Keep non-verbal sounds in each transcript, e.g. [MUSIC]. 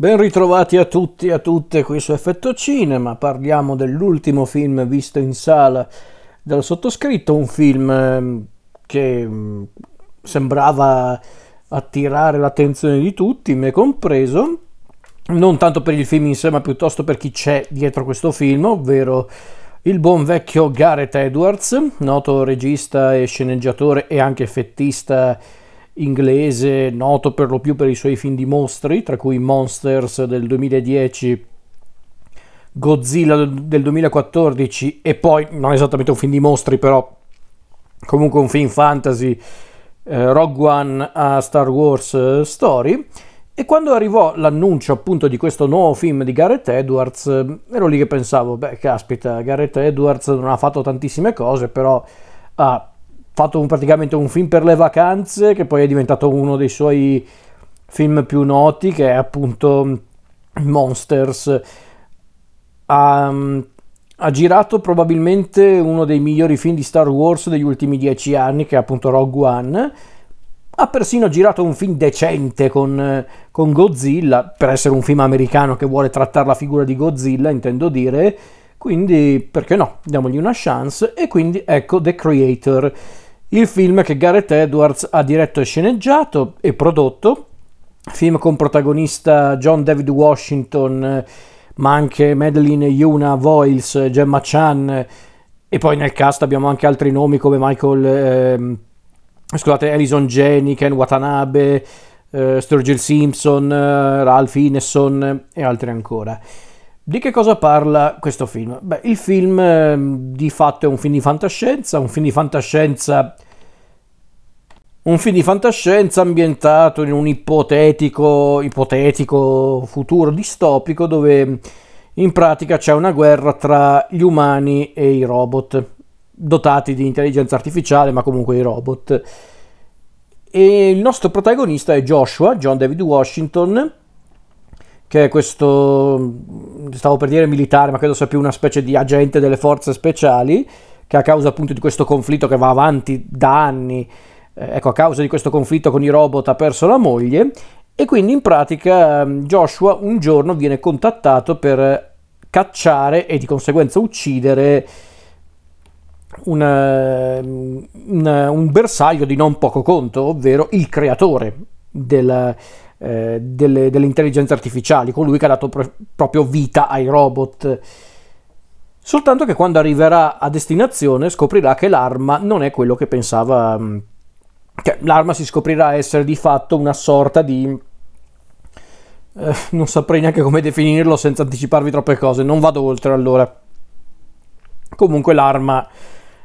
Ben ritrovati a tutti e a tutte qui su Effetto Cinema, parliamo dell'ultimo film visto in sala dal sottoscritto, un film ehm, che mm, sembrava attirare l'attenzione di tutti, me compreso, non tanto per il film in sé ma piuttosto per chi c'è dietro questo film, ovvero il buon vecchio Gareth Edwards, noto regista e sceneggiatore e anche effettista inglese noto per lo più per i suoi film di mostri, tra cui Monsters del 2010, Godzilla del 2014 e poi, non esattamente un film di mostri, però comunque un film fantasy, eh, Rogue One a Star Wars eh, Story. E quando arrivò l'annuncio appunto di questo nuovo film di Gareth Edwards, eh, ero lì che pensavo, beh caspita, Gareth Edwards non ha fatto tantissime cose, però ha fatto un, praticamente un film per le vacanze che poi è diventato uno dei suoi film più noti che è appunto Monsters. Ha, ha girato probabilmente uno dei migliori film di Star Wars degli ultimi dieci anni che è appunto Rogue One. Ha persino girato un film decente con, con Godzilla, per essere un film americano che vuole trattare la figura di Godzilla, intendo dire. Quindi, perché no? Diamogli una chance. E quindi ecco The Creator il film che Gareth Edwards ha diretto e sceneggiato e prodotto, film con protagonista John David Washington, ma anche Madeline Yuna Voiles, Gemma Chan e poi nel cast abbiamo anche altri nomi come Michael, eh, scusate, Alison Jenny, Ken Watanabe, eh, Sturgill Simpson, eh, Ralph Ineson e altri ancora. Di che cosa parla questo film? Beh, il film eh, di fatto è un film di fantascienza, un film di fantascienza un film di fantascienza ambientato in un ipotetico, ipotetico futuro distopico dove in pratica c'è una guerra tra gli umani e i robot, dotati di intelligenza artificiale, ma comunque i robot. E il nostro protagonista è Joshua, John David Washington, che è questo, stavo per dire militare, ma credo sia più una specie di agente delle forze speciali, che a causa appunto di questo conflitto che va avanti da anni, eh, ecco, a causa di questo conflitto con i robot ha perso la moglie e quindi in pratica ehm, Joshua un giorno viene contattato per cacciare e di conseguenza uccidere una, una, un bersaglio di non poco conto, ovvero il creatore della, eh, delle, delle, intelligenze artificiali, colui che ha dato pro- proprio vita ai robot. Soltanto che quando arriverà a destinazione scoprirà che l'arma non è quello che pensava. Che l'arma si scoprirà essere di fatto una sorta di. Eh, non saprei neanche come definirlo senza anticiparvi troppe cose. Non vado oltre allora. Comunque l'arma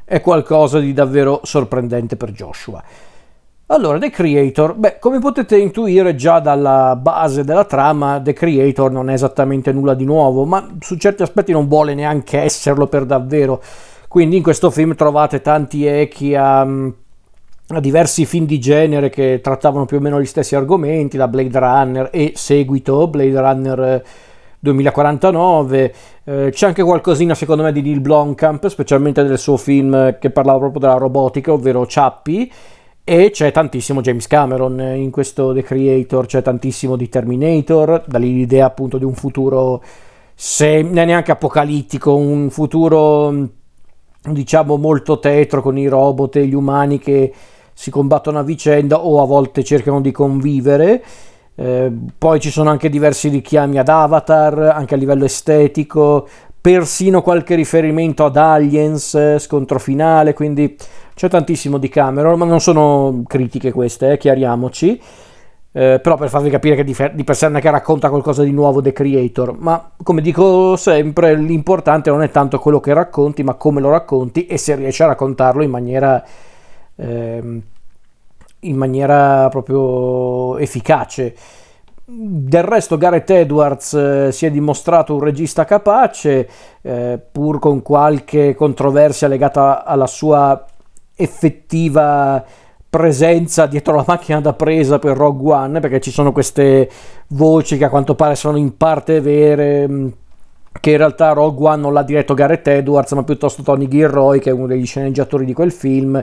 è qualcosa di davvero sorprendente per Joshua. Allora, The Creator, beh, come potete intuire già dalla base della trama, The Creator non è esattamente nulla di nuovo, ma su certi aspetti non vuole neanche esserlo per davvero. Quindi in questo film trovate tanti echi a, a diversi film di genere che trattavano più o meno gli stessi argomenti, da Blade Runner e seguito Blade Runner 2049. Eh, c'è anche qualcosina, secondo me, di Neil Blomkamp, specialmente del suo film che parlava proprio della robotica, ovvero Chappie e c'è tantissimo James Cameron in questo The Creator, c'è tantissimo di Terminator, da lì l'idea appunto di un futuro, se neanche apocalittico, un futuro diciamo molto tetro con i robot e gli umani che si combattono a vicenda o a volte cercano di convivere. Eh, poi ci sono anche diversi richiami ad Avatar, anche a livello estetico, persino qualche riferimento ad Aliens, scontro finale, quindi c'è tantissimo di Cameron, ma non sono critiche queste, eh, chiariamoci. Eh, però per farvi capire che di, di per sé non è che racconta qualcosa di nuovo The Creator, ma come dico sempre, l'importante non è tanto quello che racconti, ma come lo racconti e se riesci a raccontarlo in maniera, eh, in maniera proprio efficace. Del resto Gareth Edwards eh, si è dimostrato un regista capace, eh, pur con qualche controversia legata alla sua effettiva presenza dietro la macchina da presa per Rogue One, perché ci sono queste voci che a quanto pare sono in parte vere, mm, che in realtà Rogue One non l'ha diretto Gareth Edwards, ma piuttosto Tony Gilroy, che è uno degli sceneggiatori di quel film.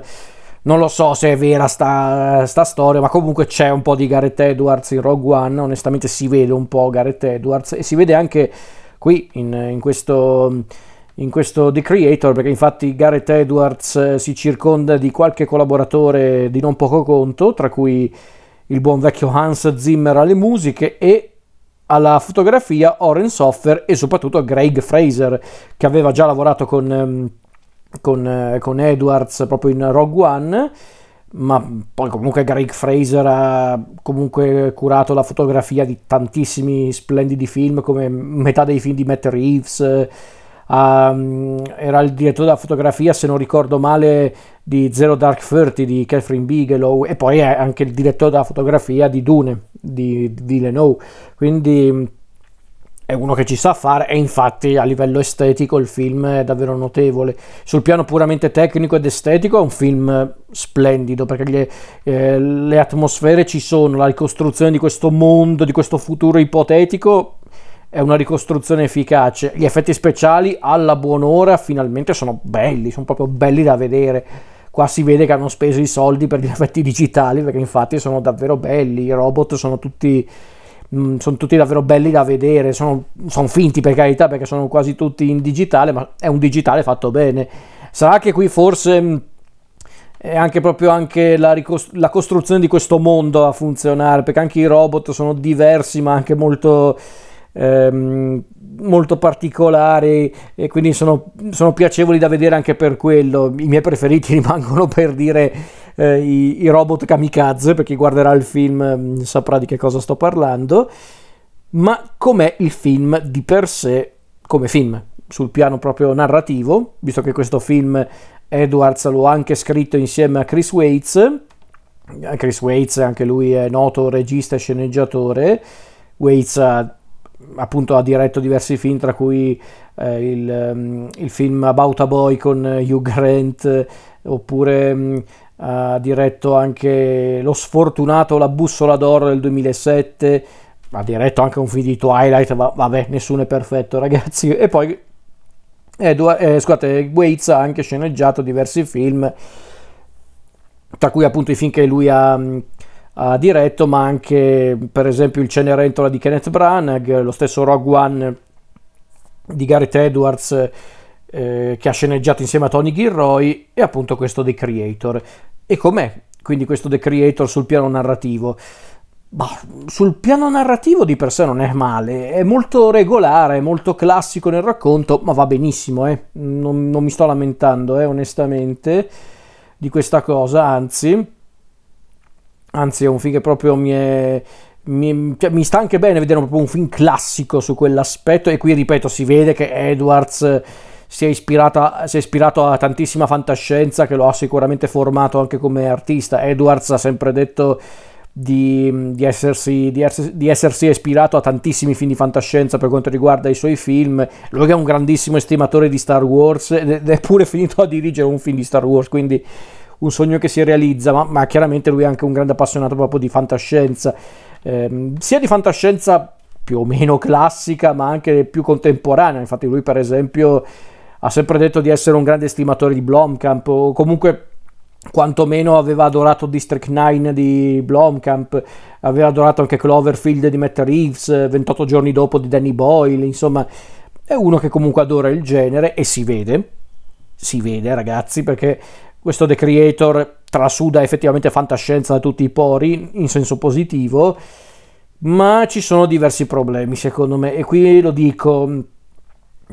Non lo so se è vera sta, sta, storia, ma comunque c'è un po' di Gareth Edwards in Rogue One, onestamente si vede un po' Gareth Edwards e si vede anche qui in, in questo in questo The Creator, perché infatti Gareth Edwards eh, si circonda di qualche collaboratore di non poco conto, tra cui il buon vecchio Hans Zimmer alle musiche e alla fotografia Oren Soffer e soprattutto Greg Fraser, che aveva già lavorato con, ehm, con, eh, con Edwards proprio in Rogue One ma poi comunque Greg Fraser ha comunque curato la fotografia di tantissimi splendidi film come metà dei film di Matt Reeves Um, era il direttore della fotografia, se non ricordo male, di Zero Dark Thirty di Catherine Bigelow e poi è anche il direttore della fotografia di Dune di Villeneuve. Quindi è uno che ci sa fare e infatti a livello estetico il film è davvero notevole. Sul piano puramente tecnico ed estetico è un film splendido perché le, eh, le atmosfere ci sono, la ricostruzione di questo mondo, di questo futuro ipotetico è una ricostruzione efficace. Gli effetti speciali alla buon'ora finalmente sono belli, sono proprio belli da vedere. Qua si vede che hanno speso i soldi per gli effetti digitali perché infatti sono davvero belli. I robot sono tutti, mm, sono tutti davvero belli da vedere. Sono, sono finti per carità perché sono quasi tutti in digitale, ma è un digitale fatto bene. Sarà che qui forse mm, è anche proprio anche la, ricost- la, costruzione di questo mondo a funzionare perché anche i robot sono diversi ma anche molto ehm, molto particolari e quindi sono, sono, piacevoli da vedere anche per quello. I miei preferiti [LAUGHS] rimangono per dire eh, i, i, robot kamikaze, per chi guarderà il film mm, saprà di che cosa sto parlando. Ma com'è il film di per sé come film? Sul piano proprio narrativo, visto che questo film Edwards lo ha anche scritto insieme a Chris Waits. Chris Waits, anche lui è noto regista e sceneggiatore. Waits ha appunto ha diretto diversi film, tra cui eh, il, um, il, film About a Boy con Hugh Grant, oppure um, ha diretto anche Lo sfortunato La bussola d'oro del 2007, ha diretto anche un film di Twilight, va, vabbè, nessuno è perfetto ragazzi, e poi Edward, eh, scusate, Waits ha anche sceneggiato diversi film, tra cui appunto i film che lui ha ha diretto, ma anche per esempio il Cenerentola di Kenneth Branagh, lo stesso Rogue One di Gareth Edwards eh, che ha sceneggiato insieme a Tony Gilroy e appunto questo The Creator. E com'è quindi questo The Creator sul piano narrativo? Bah, sul piano narrativo di per sé non è male, è molto regolare, è molto classico nel racconto, ma va benissimo, eh? non, non, mi sto lamentando eh, onestamente di questa cosa, anzi anzi è un film che proprio mi è... Mi, cioè, mi, sta anche bene vedere proprio un film classico su quell'aspetto e qui ripeto si vede che Edwards si è, ispirato, si è ispirato a tantissima fantascienza che lo ha sicuramente formato anche come artista Edwards ha sempre detto di, di, essersi, di, essersi, di, essersi, ispirato a tantissimi film di fantascienza per quanto riguarda i suoi film. Lui è un grandissimo estimatore di Star Wars ed è pure finito a dirigere un film di Star Wars, quindi un sogno che si realizza, ma, ma, chiaramente lui è anche un grande appassionato proprio di fantascienza, eh, sia di fantascienza più o meno classica, ma anche più contemporanea. Infatti lui per esempio ha sempre detto di essere un grande estimatore di Blomkamp o comunque quantomeno aveva adorato District 9 di Blomkamp, aveva adorato anche Cloverfield di Matt Reeves, 28 giorni dopo di Danny Boyle, insomma è uno che comunque adora il genere e si vede, si vede ragazzi perché questo The Creator trasuda effettivamente fantascienza da tutti i pori in senso positivo, ma ci sono diversi problemi secondo me e qui lo dico,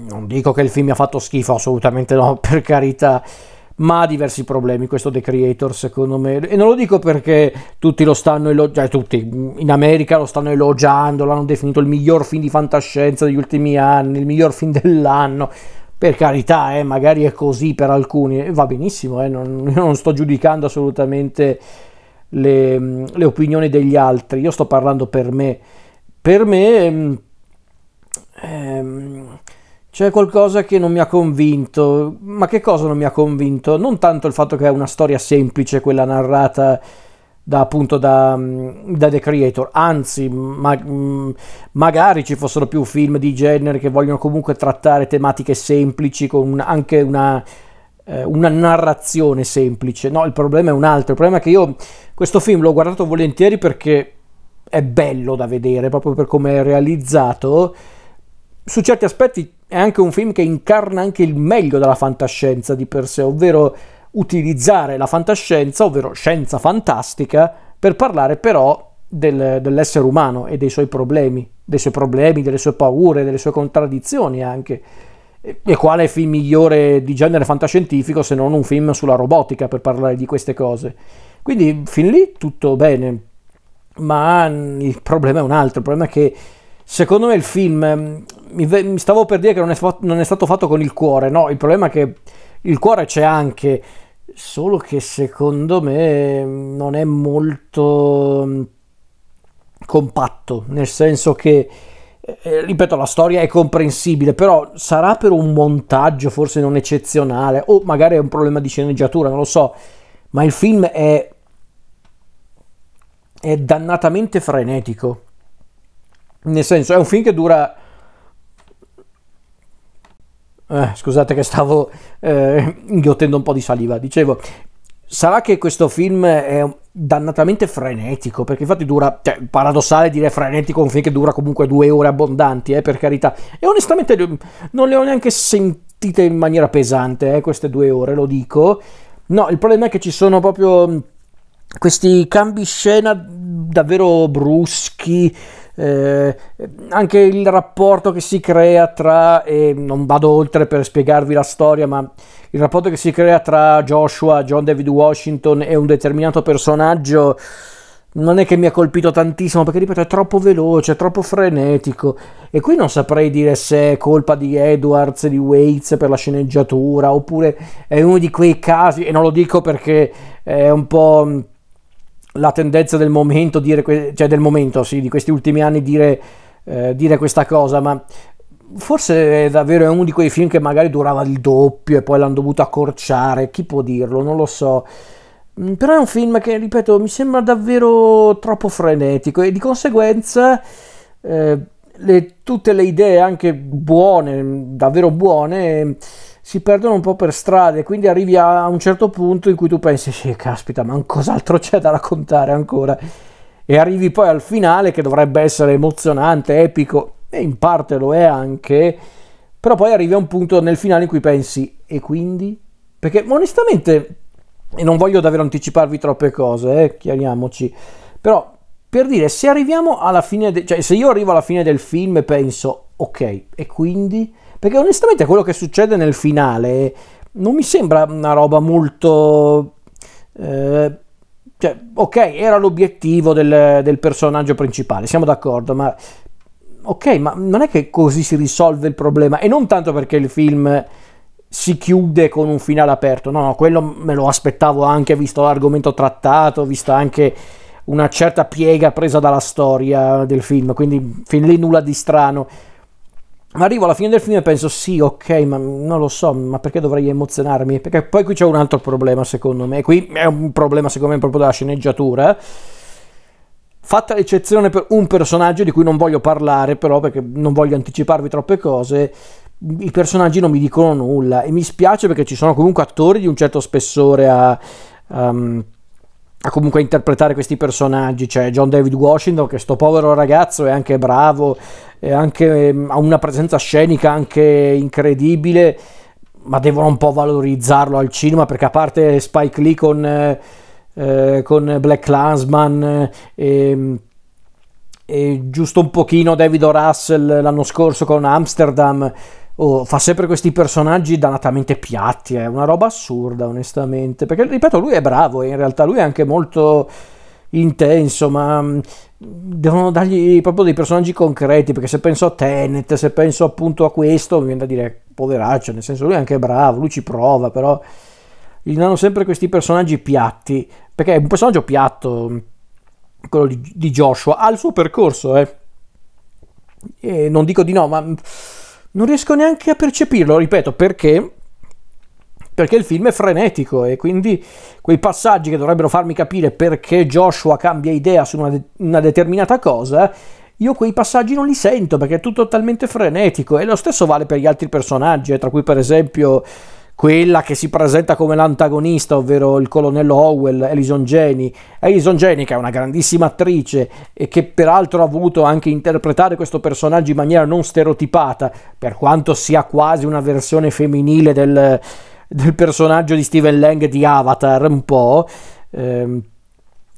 non dico che il film mi ha fatto schifo, assolutamente no, [LAUGHS] per carità, ma ha diversi problemi questo The Creator secondo me e non lo dico perché tutti lo stanno elogiando, cioè tutti in America lo stanno elogiando, l'hanno definito il miglior film di fantascienza degli ultimi anni, il miglior film [LAUGHS] dell'anno per carità, eh, magari è così per alcuni, va benissimo, eh, non, [LAUGHS] non sto giudicando assolutamente le, le, opinioni degli altri, io sto parlando per me. Per me ehm, ehm, c'è qualcosa che non mi ha convinto, ma che cosa non mi ha convinto? Non tanto il fatto che è una storia semplice, quella narrata da appunto da, da, The Creator anzi ma, magari ci fossero più film di genere che vogliono comunque trattare tematiche semplici con anche una eh, una narrazione semplice. No, il problema è un altro. Il problema è che io questo film l'ho guardato volentieri perché è bello da vedere, proprio per come è realizzato. Su certi aspetti è anche un film che incarna anche il meglio della fantascienza di per sé, ovvero utilizzare la fantascienza, ovvero scienza fantastica, per parlare però del, dell'essere umano e dei suoi problemi, dei suoi problemi, delle sue paure, delle sue contraddizioni anche. E quale film migliore di genere fantascientifico se non un film sulla robotica per parlare di queste cose? Quindi fin lì tutto bene, ma il problema è un altro, il problema è che secondo me il film, mi, stavo per dire che non è, non è stato fatto con il cuore, no, il problema è che il cuore c'è anche, solo che secondo me non è molto compatto, nel senso che eh, ripeto, la storia è comprensibile, però sarà per un montaggio forse non eccezionale, o magari è un problema di sceneggiatura, non lo so, ma il film è, è dannatamente frenetico. Nel senso, è un film che dura... Eh, scusate che stavo eh, inghiottendo un po' di saliva. Dicevo, sarà che questo film è dannatamente frenetico, perché infatti dura, cioè, paradossale dire frenetico un film che dura comunque due ore abbondanti, eh, per carità, e onestamente non le ho neanche sentite in maniera pesante, eh, queste due ore, lo dico. No, il problema è che ci sono proprio questi cambi scena davvero bruschi, eh, anche il rapporto che si crea tra, e non vado oltre per spiegarvi la storia, ma il rapporto che si crea tra Joshua, John David Washington e un determinato personaggio non è che mi ha colpito tantissimo perché ripeto è troppo veloce, è troppo frenetico. E qui non saprei dire se è colpa di Edwards, di Waits per la sceneggiatura oppure è uno di quei casi e non lo dico perché è un po' la tendenza del momento, dire, cioè del momento sì, di questi ultimi anni dire, eh, dire questa cosa ma forse è davvero uno di quei film che magari durava il doppio e poi l'hanno dovuto accorciare, chi può dirlo, non lo so. Mm, però è un film che, ripeto, mi sembra davvero troppo frenetico e di conseguenza eh, le, tutte le idee, anche buone, davvero buone, si perdono un po' per strade, quindi arrivi a un certo punto in cui tu pensi, sì, caspita, ma cos'altro [LAUGHS] c'è da raccontare ancora? E arrivi poi al finale che dovrebbe essere emozionante, epico, e in parte lo è anche, però poi arrivi a un punto nel finale in cui pensi, e quindi? Perché onestamente, e non voglio davvero anticiparvi troppe cose, eh, chiariamoci, però per dire, se arriviamo alla fine, de- cioè se io arrivo alla fine del film e penso, ok, e quindi? Perché onestamente quello che succede nel finale non mi sembra una roba molto... Eh, cioè, ok, era l'obiettivo del, del, personaggio principale, siamo d'accordo, ma ok, ma non è che così si risolve il problema e non tanto perché il film si chiude con un finale aperto, no, no, quello me lo aspettavo anche visto l'argomento trattato, visto anche una certa piega presa dalla storia del film, quindi fin lì nulla di strano. Arrivo alla fine del film e penso sì, ok, ma non lo so, ma perché dovrei emozionarmi? Perché poi qui c'è un altro problema secondo me, qui è un problema secondo me proprio della sceneggiatura Fatta l'eccezione per un personaggio di cui non voglio parlare, però perché non voglio anticiparvi troppe cose, i personaggi non mi dicono nulla e mi spiace perché ci sono comunque attori di un certo spessore a, um, a comunque interpretare questi personaggi. C'è John David Washington, che sto povero ragazzo è anche bravo, è anche, um, ha una presenza scenica anche incredibile, ma devono un po' valorizzarlo al cinema perché a parte Spike Lee con... Eh, eh, con Black Clansman eh, e, e, giusto un pochino David o. Russell l'anno scorso con Amsterdam. Oh, fa sempre questi personaggi dannatamente piatti, è una roba assurda onestamente, perché ripeto lui è bravo e in realtà lui è anche molto intenso, ma mm, devono dargli proprio dei personaggi concreti, perché se penso a Tenet, se penso appunto a questo, mi viene da dire poveraccio, nel senso lui è anche bravo, lui ci prova, però gli danno sempre questi personaggi piatti, perché è un personaggio piatto, quello di, di Joshua, ha il suo percorso, eh. E non dico di no, ma non riesco neanche a percepirlo, ripeto, perché? Perché il film è frenetico e quindi quei passaggi che dovrebbero farmi capire perché Joshua cambia idea su una, de- una determinata cosa, io quei passaggi non li sento perché è tutto talmente frenetico e lo stesso vale per gli altri personaggi, eh, tra cui per esempio quella che si presenta come l'antagonista, ovvero il colonnello Howell, Alison Jenny. Alison Jenny, che è una grandissima attrice e che peraltro ha voluto anche interpretare questo personaggio in maniera non stereotipata, per quanto sia quasi una versione femminile del, del personaggio di Steven Lang di Avatar, un po'. Ehm,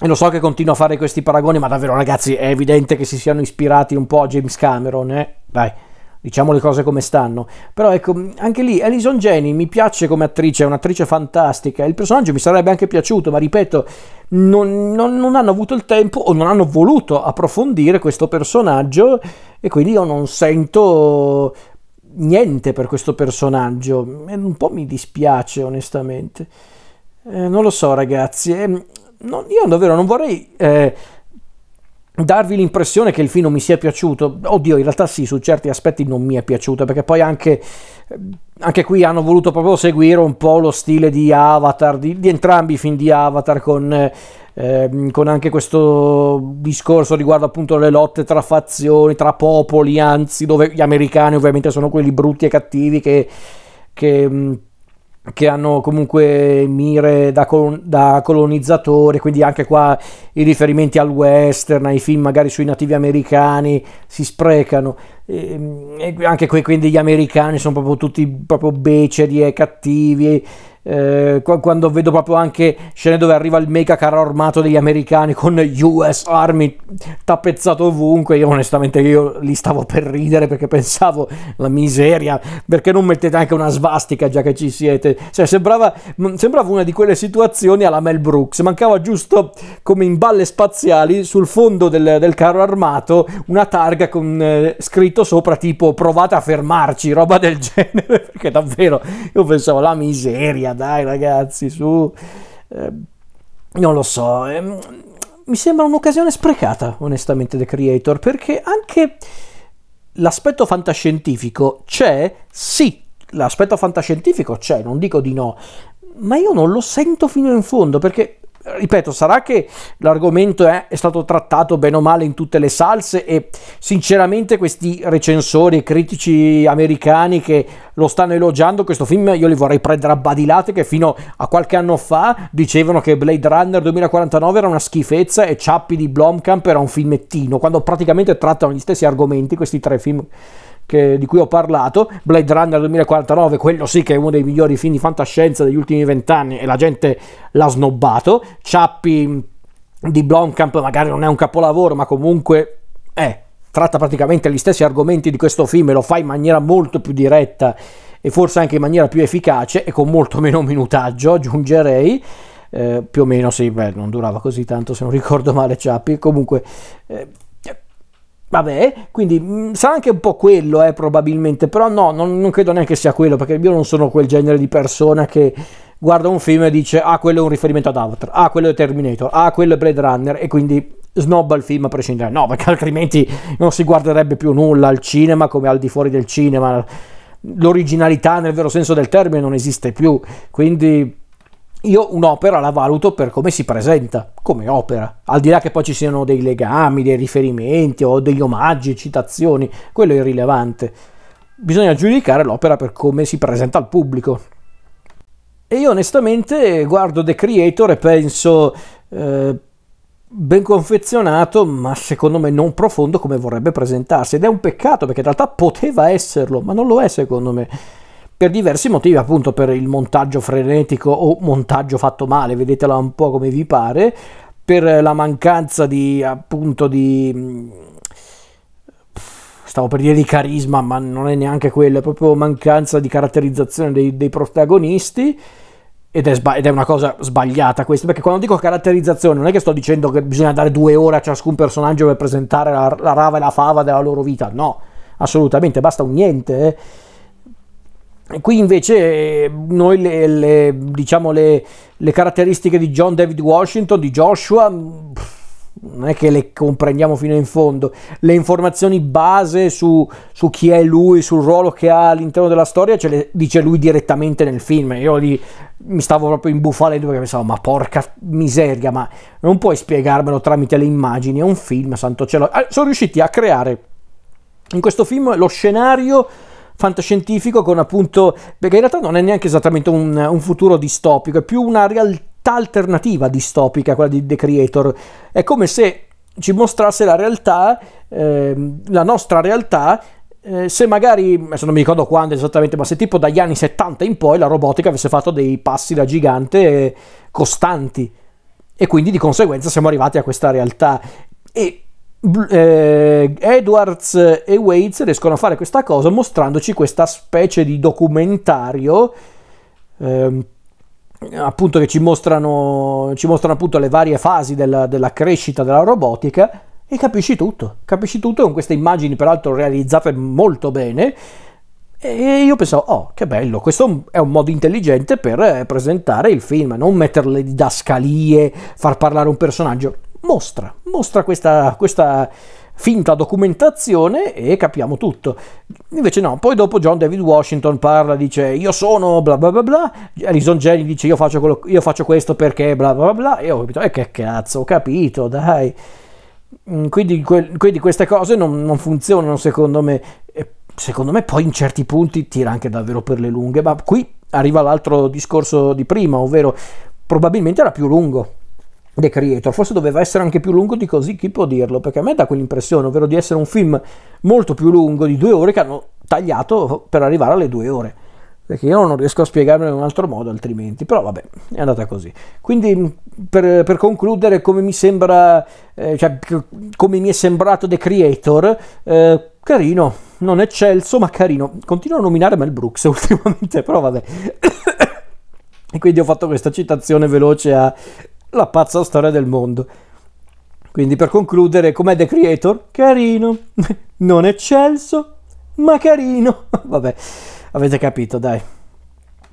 e lo so che continuo a fare questi paragoni, ma davvero ragazzi è evidente che si siano ispirati un po' a James Cameron, eh? Dai diciamo le cose come stanno. Però ecco, anche lì Alison Jenny mi piace come attrice, è un'attrice fantastica. Il personaggio mi sarebbe anche piaciuto, ma ripeto, non, non, non, hanno avuto il tempo o non hanno voluto approfondire questo personaggio e quindi io non sento niente per questo personaggio. Un po' mi dispiace, onestamente. Eh, non lo so, ragazzi. Eh, no, io davvero non vorrei. Eh, darvi l'impressione che il film non mi sia piaciuto. Oddio, in realtà sì, su certi aspetti non mi è piaciuto, perché poi anche, anche qui hanno voluto proprio seguire un po' lo stile di Avatar, di, di entrambi i film di Avatar, con, eh, con, anche questo discorso riguardo appunto le lotte tra fazioni, tra popoli, anzi, dove gli americani ovviamente sono quelli brutti e cattivi che... che che hanno comunque mire da, colon- da, colonizzatori, quindi anche qua i riferimenti al western, ai film magari sui nativi americani si sprecano. E, e anche qui quindi gli americani sono proprio tutti proprio beceri e cattivi eh, quando vedo proprio anche scene dove arriva il mega carro armato degli americani con US Army tappezzato ovunque, io onestamente io li stavo per ridere perché pensavo la miseria, perché non mettete anche una svastica già che ci siete? Cioè sembrava, sembrava una di quelle situazioni alla Mel Brooks, mancava giusto come in balle spaziali sul fondo del, del carro armato una targa con eh, scritto sopra tipo provate a fermarci, roba del [LAUGHS] genere, perché davvero io pensavo la miseria dai ragazzi, su. Eh, non lo so. Eh, mi sembra un'occasione sprecata, onestamente, The Creator, perché anche l'aspetto fantascientifico c'è, sì, l'aspetto fantascientifico c'è, non dico di no, ma io non lo sento fino in fondo perché ripeto, sarà che l'argomento è, è, stato trattato bene o male in tutte le salse e sinceramente questi recensori e critici americani che lo stanno elogiando, questo film io li vorrei prendere a badilate che fino a qualche anno fa dicevano che Blade Runner 2049 era una schifezza e Ciappi di Blomkamp era un filmettino, quando praticamente trattano gli stessi argomenti questi tre film che, di cui ho parlato, Blade Runner 2049, quello sì che è uno dei migliori film di fantascienza degli ultimi vent'anni e la gente l'ha snobbato, Ciappi di Blomkamp magari non è un capolavoro, ma comunque è, tratta praticamente gli stessi argomenti di questo film e lo fa in maniera molto più diretta e forse anche in maniera più efficace e con molto meno minutaggio, aggiungerei. Eh, più o meno sì, beh, non durava così tanto se non ricordo male Ciappi, comunque eh, Vabbè, quindi mm, sarà anche un po' quello, eh, probabilmente, però no, non, non, credo neanche sia quello, perché io non sono quel genere di persona che guarda un film e dice ah, quello è un riferimento ad Avatar, ah, quello è Terminator, ah, quello è Blade Runner, e quindi snobba il film a prescindere. No, perché altrimenti non si guarderebbe più nulla al cinema come al di fuori del cinema. L'originalità nel vero senso del termine non esiste più, quindi io un'opera la valuto per come si presenta, come opera, al di là che poi ci siano dei legami, dei riferimenti o degli omaggi, citazioni, quello è irrilevante. Bisogna giudicare l'opera per come si presenta al pubblico. E io onestamente guardo The Creator e penso eh, ben confezionato, ma secondo me non profondo come vorrebbe presentarsi. Ed è un peccato perché in realtà poteva esserlo, ma non lo è secondo me per diversi motivi, appunto per il montaggio frenetico o montaggio fatto male, vedetela un po' come vi pare, per la mancanza di appunto di stavo per dire di carisma, ma non è neanche quello, è proprio mancanza di caratterizzazione dei, dei protagonisti. Ed è, sbag- ed è, una cosa sbagliata questa, perché quando dico caratterizzazione non è che sto dicendo che bisogna dare due ore a ciascun personaggio per presentare la, la rava e la fava della loro vita, no, assolutamente, basta un niente. Eh Qui invece noi le, le, diciamo le, le, caratteristiche di John David Washington, di Joshua, non è che le comprendiamo fino in fondo. Le informazioni base su, su chi è lui, sul ruolo che ha all'interno della storia, ce le dice lui direttamente nel film. Io lì mi stavo proprio imbufalendo perché pensavo, ma porca miseria, ma non puoi spiegarmelo tramite le immagini, è un film, santo cielo. Ah, sono riusciti a creare in questo film lo scenario fantascientifico con appunto, perché in realtà non è neanche esattamente un, un futuro distopico, è più una realtà alternativa distopica, quella di The Creator. È come se ci mostrasse la realtà, eh, la nostra realtà, eh, se magari, adesso non mi ricordo quando esattamente, ma se tipo dagli anni 70 in poi la robotica avesse fatto dei passi da gigante eh, costanti e quindi di conseguenza siamo arrivati a questa realtà. E eh, Edwards e Waits riescono a fare questa cosa mostrandoci questa specie di documentario eh, appunto che ci mostrano, ci mostrano appunto le varie fasi della, della, crescita della robotica e capisci tutto, capisci tutto con queste immagini peraltro realizzate molto bene. E io pensavo, oh che bello, questo è un modo intelligente per presentare il film, non metterle didascalie, far parlare un personaggio mostra, mostra questa, questa finta documentazione e capiamo tutto. Invece no, poi dopo John David Washington parla, dice io sono bla bla bla bla, Alison Jenny dice io faccio, quello, io faccio questo perché bla bla bla e ho capito, e eh, che cazzo, ho capito, dai. Mm, quindi, quindi queste cose non, non, funzionano secondo me. Secondo me poi in certi punti tira anche davvero per le lunghe, ma qui arriva l'altro discorso di prima, ovvero probabilmente era più lungo The Creator. Forse doveva essere anche più lungo di così, chi può dirlo? Perché a me dà quell'impressione, ovvero di essere un film molto più lungo di due ore che hanno tagliato per arrivare alle due ore. Perché io non riesco a spiegarmelo in un altro modo altrimenti, però vabbè, è andata così. Quindi per, per concludere, come mi sembra, eh, cioè, come mi è sembrato The Creator, eh, carino, non eccelso, ma carino. Continuo a nominare Mel Brooks [LAUGHS] ultimamente, però vabbè. [COUGHS] e quindi ho fatto questa citazione veloce a la pazza storia del mondo. Quindi per concludere, com'è The Creator? Carino, [LAUGHS] non eccelso, ma carino. [LAUGHS] Vabbè, avete capito, dai.